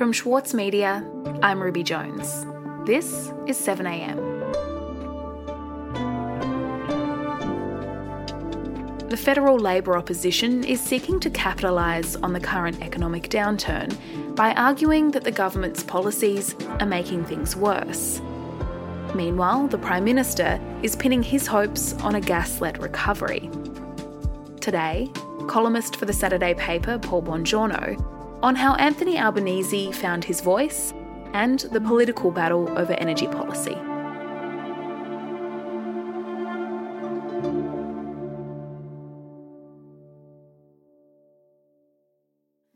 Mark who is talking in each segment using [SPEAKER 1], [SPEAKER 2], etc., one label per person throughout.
[SPEAKER 1] From Schwartz Media, I'm Ruby Jones. This is 7am. The federal Labor opposition is seeking to capitalise on the current economic downturn by arguing that the government's policies are making things worse. Meanwhile, the Prime Minister is pinning his hopes on a gas led recovery. Today, columnist for the Saturday paper Paul Bongiorno on how Anthony Albanese found his voice and the political battle over energy policy.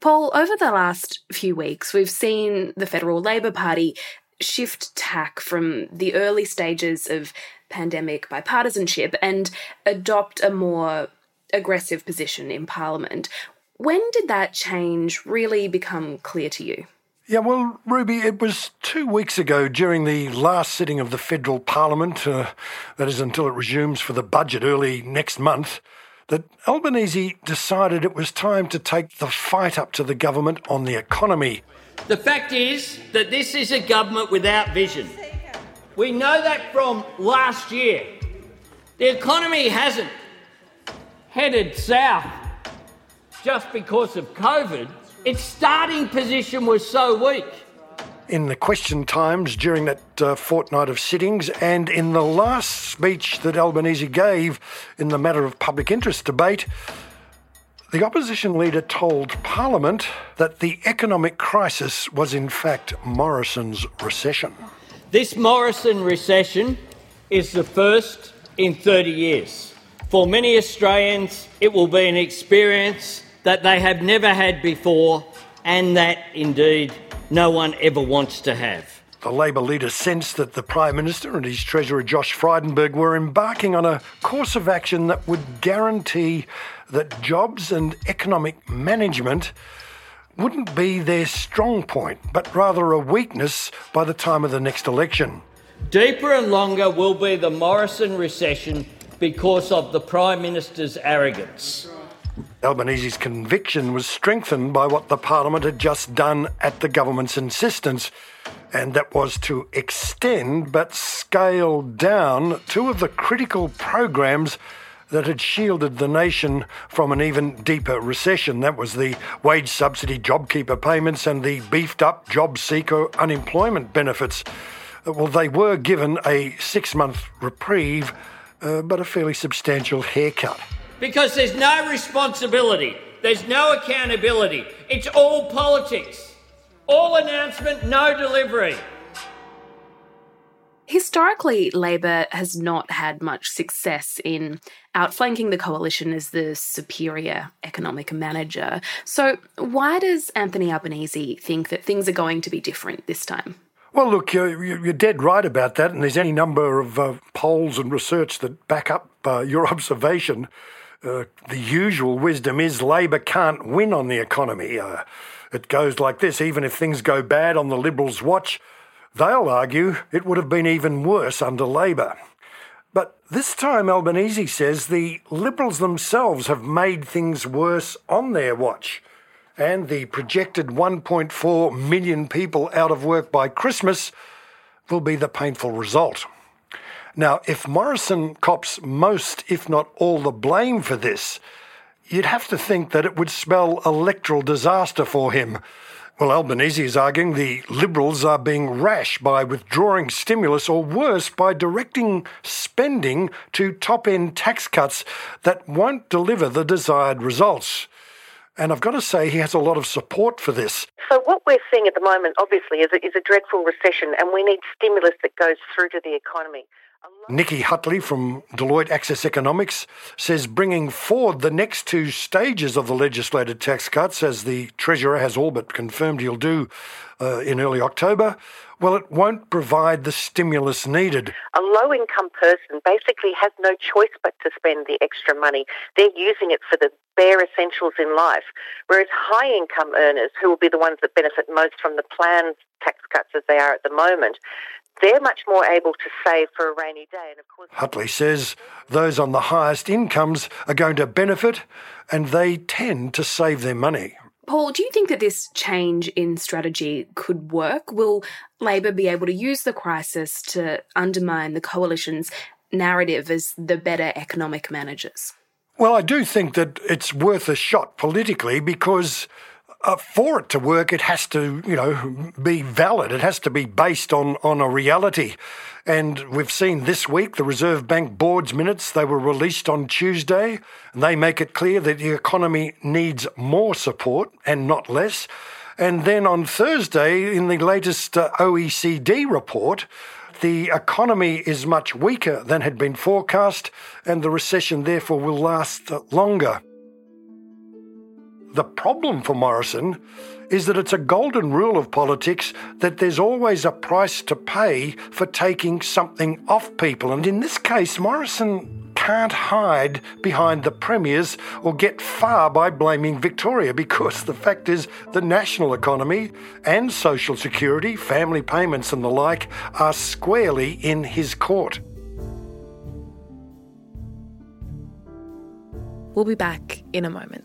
[SPEAKER 1] Paul, over the last few weeks, we've seen the Federal Labor Party shift tack from the early stages of pandemic bipartisanship and adopt a more aggressive position in Parliament. When did that change really become clear to you?
[SPEAKER 2] Yeah, well, Ruby, it was two weeks ago during the last sitting of the federal parliament, uh, that is until it resumes for the budget early next month, that Albanese decided it was time to take the fight up to the government on the economy.
[SPEAKER 3] The fact is that this is a government without vision. We know that from last year. The economy hasn't headed south just because of COVID. Its starting position was so weak
[SPEAKER 2] in the question times during that uh, fortnight of sittings and in the last speech that Albanese gave in the matter of public interest debate, the opposition leader told Parliament that the economic crisis was in fact Morrison's recession.
[SPEAKER 3] This Morrison recession is the first in 30 years. For many Australians, it will be an experience that they have never had before and that indeed no one ever wants to have.
[SPEAKER 2] The Labor leader sensed that the Prime Minister and his Treasurer Josh Frydenberg were embarking on a course of action that would guarantee that jobs and economic management wouldn't be their strong point, but rather a weakness by the time of the next election.
[SPEAKER 3] Deeper and longer will be the Morrison recession because of the Prime Minister's arrogance.
[SPEAKER 2] Albanese's conviction was strengthened by what the Parliament had just done at the government's insistence, and that was to extend but scale down two of the critical programs that had shielded the nation from an even deeper recession. That was the wage subsidy JobKeeper payments and the beefed up job seeker unemployment benefits. Well, they were given a six month reprieve, uh, but a fairly substantial haircut
[SPEAKER 3] because there's no responsibility, there's no accountability. It's all politics. All announcement, no delivery.
[SPEAKER 1] Historically, Labor has not had much success in outflanking the coalition as the superior economic manager. So, why does Anthony Albanese think that things are going to be different this time?
[SPEAKER 2] Well, look, you're, you're dead right about that, and there's any number of uh, polls and research that back up uh, your observation. Uh, the usual wisdom is Labor can't win on the economy. Uh, it goes like this even if things go bad on the Liberals' watch, they'll argue it would have been even worse under Labor. But this time, Albanese says the Liberals themselves have made things worse on their watch. And the projected 1.4 million people out of work by Christmas will be the painful result. Now, if Morrison cops most, if not all, the blame for this, you'd have to think that it would spell electoral disaster for him. Well, Albanese is arguing the Liberals are being rash by withdrawing stimulus, or worse, by directing spending to top end tax cuts that won't deliver the desired results. And I've got to say, he has a lot of support for this.
[SPEAKER 4] So, what we're seeing at the moment, obviously, is a, is a dreadful recession, and we need stimulus that goes through to the economy.
[SPEAKER 2] Nicki Hutley from Deloitte Access Economics says bringing forward the next two stages of the legislated tax cuts, as the Treasurer has all but confirmed he'll do uh, in early October, well, it won't provide the stimulus needed.
[SPEAKER 4] A low income person basically has no choice but to spend the extra money. They're using it for the bare essentials in life. Whereas high income earners, who will be the ones that benefit most from the planned tax cuts as they are at the moment, they're much more able to save for a rainy day. And of course,
[SPEAKER 2] Hutley says those on the highest incomes are going to benefit and they tend to save their money.
[SPEAKER 1] Paul, do you think that this change in strategy could work? Will Labor be able to use the crisis to undermine the coalition's narrative as the better economic managers?
[SPEAKER 2] Well, I do think that it's worth a shot politically because uh, for it to work, it has to, you know, be valid. It has to be based on, on a reality. And we've seen this week the Reserve Bank board's minutes, they were released on Tuesday, and they make it clear that the economy needs more support and not less. And then on Thursday, in the latest uh, OECD report, the economy is much weaker than had been forecast, and the recession therefore will last longer. The problem for Morrison is that it's a golden rule of politics that there's always a price to pay for taking something off people. And in this case, Morrison can't hide behind the premiers or get far by blaming Victoria because the fact is the national economy and social security, family payments, and the like are squarely in his court.
[SPEAKER 1] We'll be back in a moment.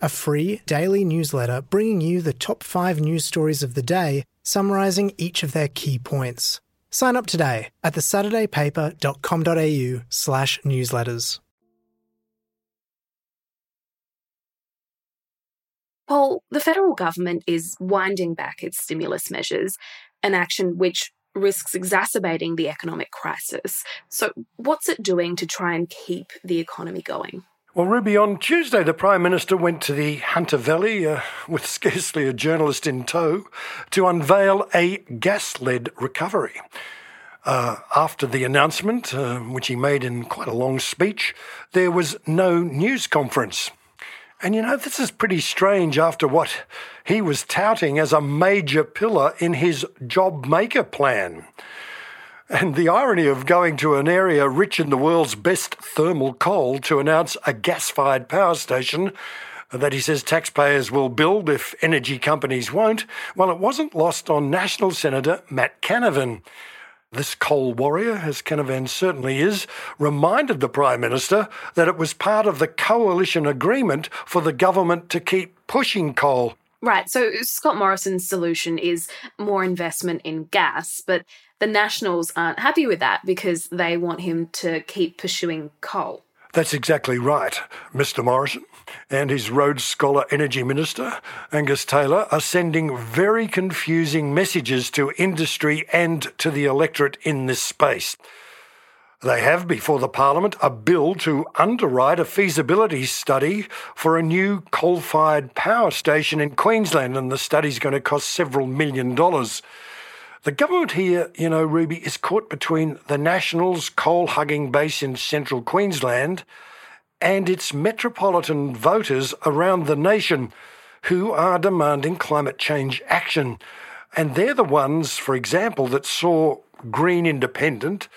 [SPEAKER 5] a free daily newsletter bringing you the top five news stories of the day, summarising each of their key points. Sign up today at thesaturdaypaper.com.au slash newsletters.
[SPEAKER 1] Paul, the federal government is winding back its stimulus measures, an action which risks exacerbating the economic crisis. So, what's it doing to try and keep the economy going?
[SPEAKER 2] Well, Ruby, on Tuesday, the Prime Minister went to the Hunter Valley uh, with scarcely a journalist in tow to unveil a gas led recovery. Uh, after the announcement, uh, which he made in quite a long speech, there was no news conference. And you know, this is pretty strange after what he was touting as a major pillar in his job maker plan. And the irony of going to an area rich in the world's best thermal coal to announce a gas fired power station that he says taxpayers will build if energy companies won't, well, it wasn't lost on National Senator Matt Canavan. This coal warrior, as Canavan certainly is, reminded the Prime Minister that it was part of the coalition agreement for the government to keep pushing coal.
[SPEAKER 1] Right, so Scott Morrison's solution is more investment in gas, but the Nationals aren't happy with that because they want him to keep pursuing coal.
[SPEAKER 2] That's exactly right. Mr. Morrison and his Rhodes Scholar Energy Minister, Angus Taylor, are sending very confusing messages to industry and to the electorate in this space. They have before the Parliament a bill to underwrite a feasibility study for a new coal fired power station in Queensland, and the study's going to cost several million dollars. The government here, you know, Ruby, is caught between the Nationals' coal hugging base in central Queensland and its metropolitan voters around the nation who are demanding climate change action. And they're the ones, for example, that saw Green Independent,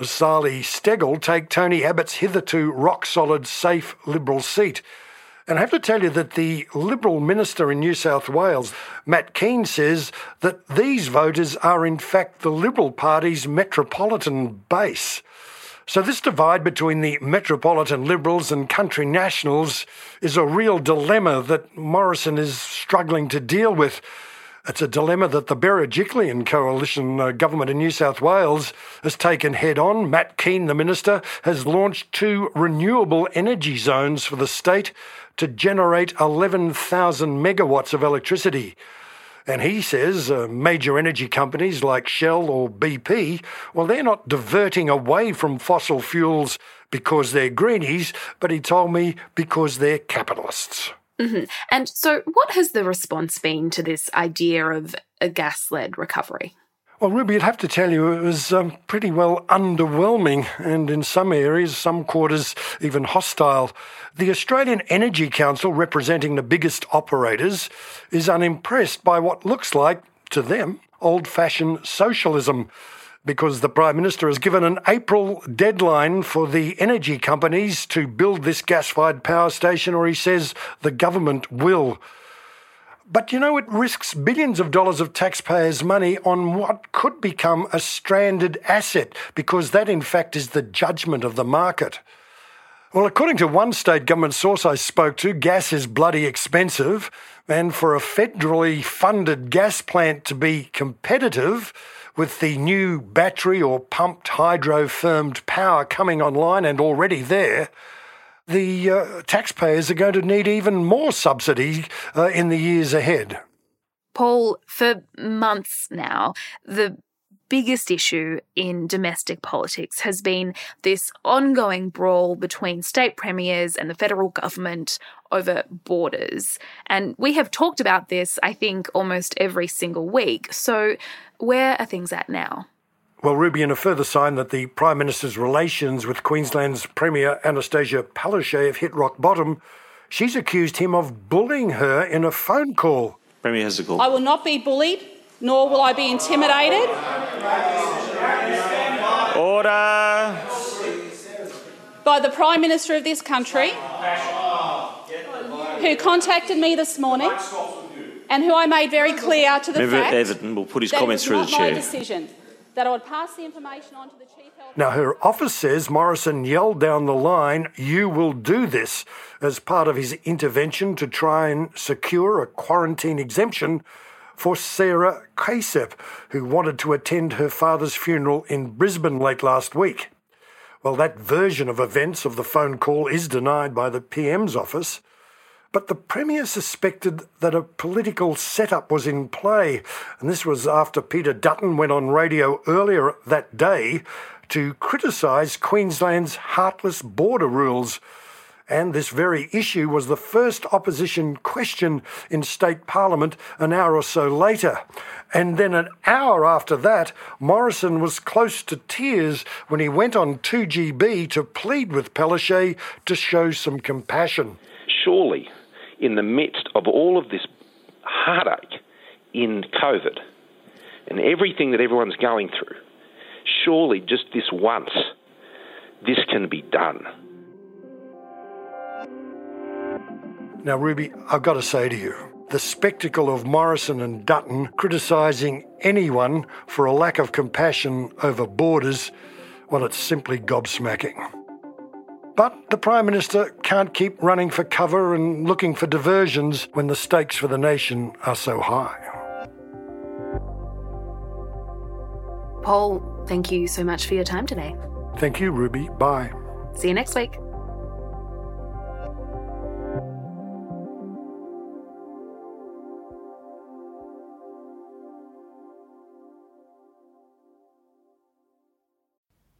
[SPEAKER 2] Zali Steggall, take Tony Abbott's hitherto rock solid, safe Liberal seat. And I have to tell you that the Liberal minister in New South Wales, Matt Kean, says that these voters are in fact the Liberal Party's metropolitan base. So, this divide between the metropolitan Liberals and country nationals is a real dilemma that Morrison is struggling to deal with. It's a dilemma that the Berejiklian coalition uh, government in New South Wales has taken head on. Matt Kean, the minister, has launched two renewable energy zones for the state to generate 11,000 megawatts of electricity. And he says uh, major energy companies like Shell or BP, well, they're not diverting away from fossil fuels because they're greenies, but he told me because they're capitalists.
[SPEAKER 1] Mm-hmm. And so, what has the response been to this idea of a gas led recovery?
[SPEAKER 2] Well, Ruby, I'd have to tell you it was um, pretty well underwhelming and in some areas, some quarters, even hostile. The Australian Energy Council, representing the biggest operators, is unimpressed by what looks like, to them, old fashioned socialism because the Prime Minister has given an April deadline for the energy companies to build this gas fired power station, or he says the government will. But you know, it risks billions of dollars of taxpayers' money on what could become a stranded asset, because that, in fact, is the judgment of the market. Well, according to one state government source I spoke to, gas is bloody expensive, and for a federally funded gas plant to be competitive, with the new battery or pumped hydro firmed power coming online and already there, the uh, taxpayers are going to need even more subsidy uh, in the years ahead.
[SPEAKER 1] Paul, for months now, the biggest issue in domestic politics has been this ongoing brawl between state premiers and the federal government over borders. And we have talked about this, I think, almost every single week. So, where are things at now?
[SPEAKER 2] Well, Ruby, in a further sign that the Prime Minister's relations with Queensland's Premier Anastasia Palaszczuk have hit rock bottom, she's accused him of bullying her in a phone call.
[SPEAKER 6] Premier has a call.
[SPEAKER 7] I will not be bullied, nor will I be intimidated.
[SPEAKER 6] Order.
[SPEAKER 7] By the Prime Minister of this country, who contacted me this morning and who I made very clear to the
[SPEAKER 6] Member
[SPEAKER 7] fact
[SPEAKER 6] Everton will put his comments through the
[SPEAKER 7] my
[SPEAKER 6] chair.
[SPEAKER 7] decision that I would pass the information on to the Chief Health
[SPEAKER 2] Now, her office says Morrison yelled down the line, You will do this, as part of his intervention to try and secure a quarantine exemption for Sarah Caisip, who wanted to attend her father's funeral in Brisbane late last week. Well, that version of events of the phone call is denied by the PM's office. But the Premier suspected that a political setup was in play, and this was after Peter Dutton went on radio earlier that day to criticise Queensland's heartless border rules. And this very issue was the first opposition question in state parliament an hour or so later. And then an hour after that, Morrison was close to tears when he went on 2GB to plead with Palaszczuk to show some compassion.
[SPEAKER 8] surely, in the midst of all of this heartache in COVID and everything that everyone's going through, surely just this once, this can be done.
[SPEAKER 2] Now, Ruby, I've got to say to you, the spectacle of Morrison and Dutton criticising anyone for a lack of compassion over borders, well, it's simply gobsmacking. But the Prime Minister can't keep running for cover and looking for diversions when the stakes for the nation are so high.
[SPEAKER 1] Paul, thank you so much for your time today.
[SPEAKER 2] Thank you, Ruby. Bye.
[SPEAKER 1] See you next week.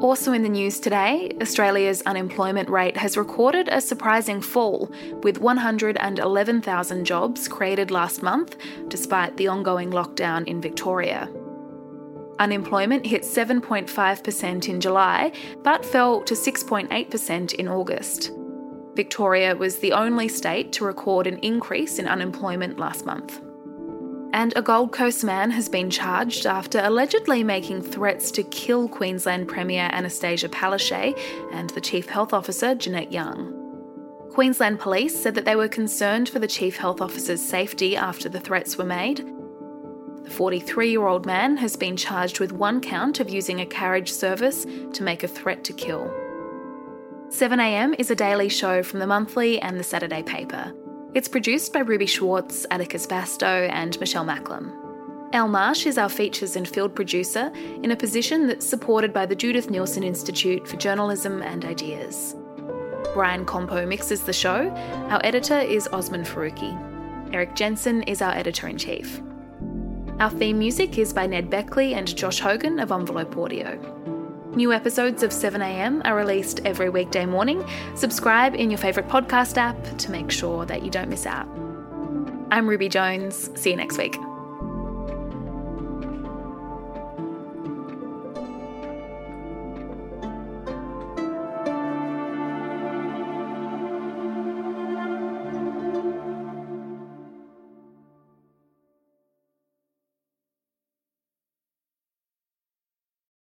[SPEAKER 1] Also in the news today, Australia's unemployment rate has recorded a surprising fall, with 111,000 jobs created last month, despite the ongoing lockdown in Victoria. Unemployment hit 7.5% in July, but fell to 6.8% in August. Victoria was the only state to record an increase in unemployment last month. And a Gold Coast man has been charged after allegedly making threats to kill Queensland Premier Anastasia Palaszczuk and the Chief Health Officer Jeanette Young. Queensland Police said that they were concerned for the Chief Health Officer's safety after the threats were made. The 43 year old man has been charged with one count of using a carriage service to make a threat to kill. 7am is a daily show from the monthly and the Saturday paper. It's produced by Ruby Schwartz, Atticus Bastow, and Michelle Macklem. Elle Marsh is our features and field producer in a position that's supported by the Judith Neilson Institute for Journalism and Ideas. Brian Compo mixes the show. Our editor is Osman Faruqi. Erik Jensen is our editor in chief. Our theme music is by Ned Beckley and Josh Hogan of Envelope Audio. New episodes of 7am are released every weekday morning. Subscribe in your favourite podcast app to make sure that you don't miss out. I'm Ruby Jones. See you next week.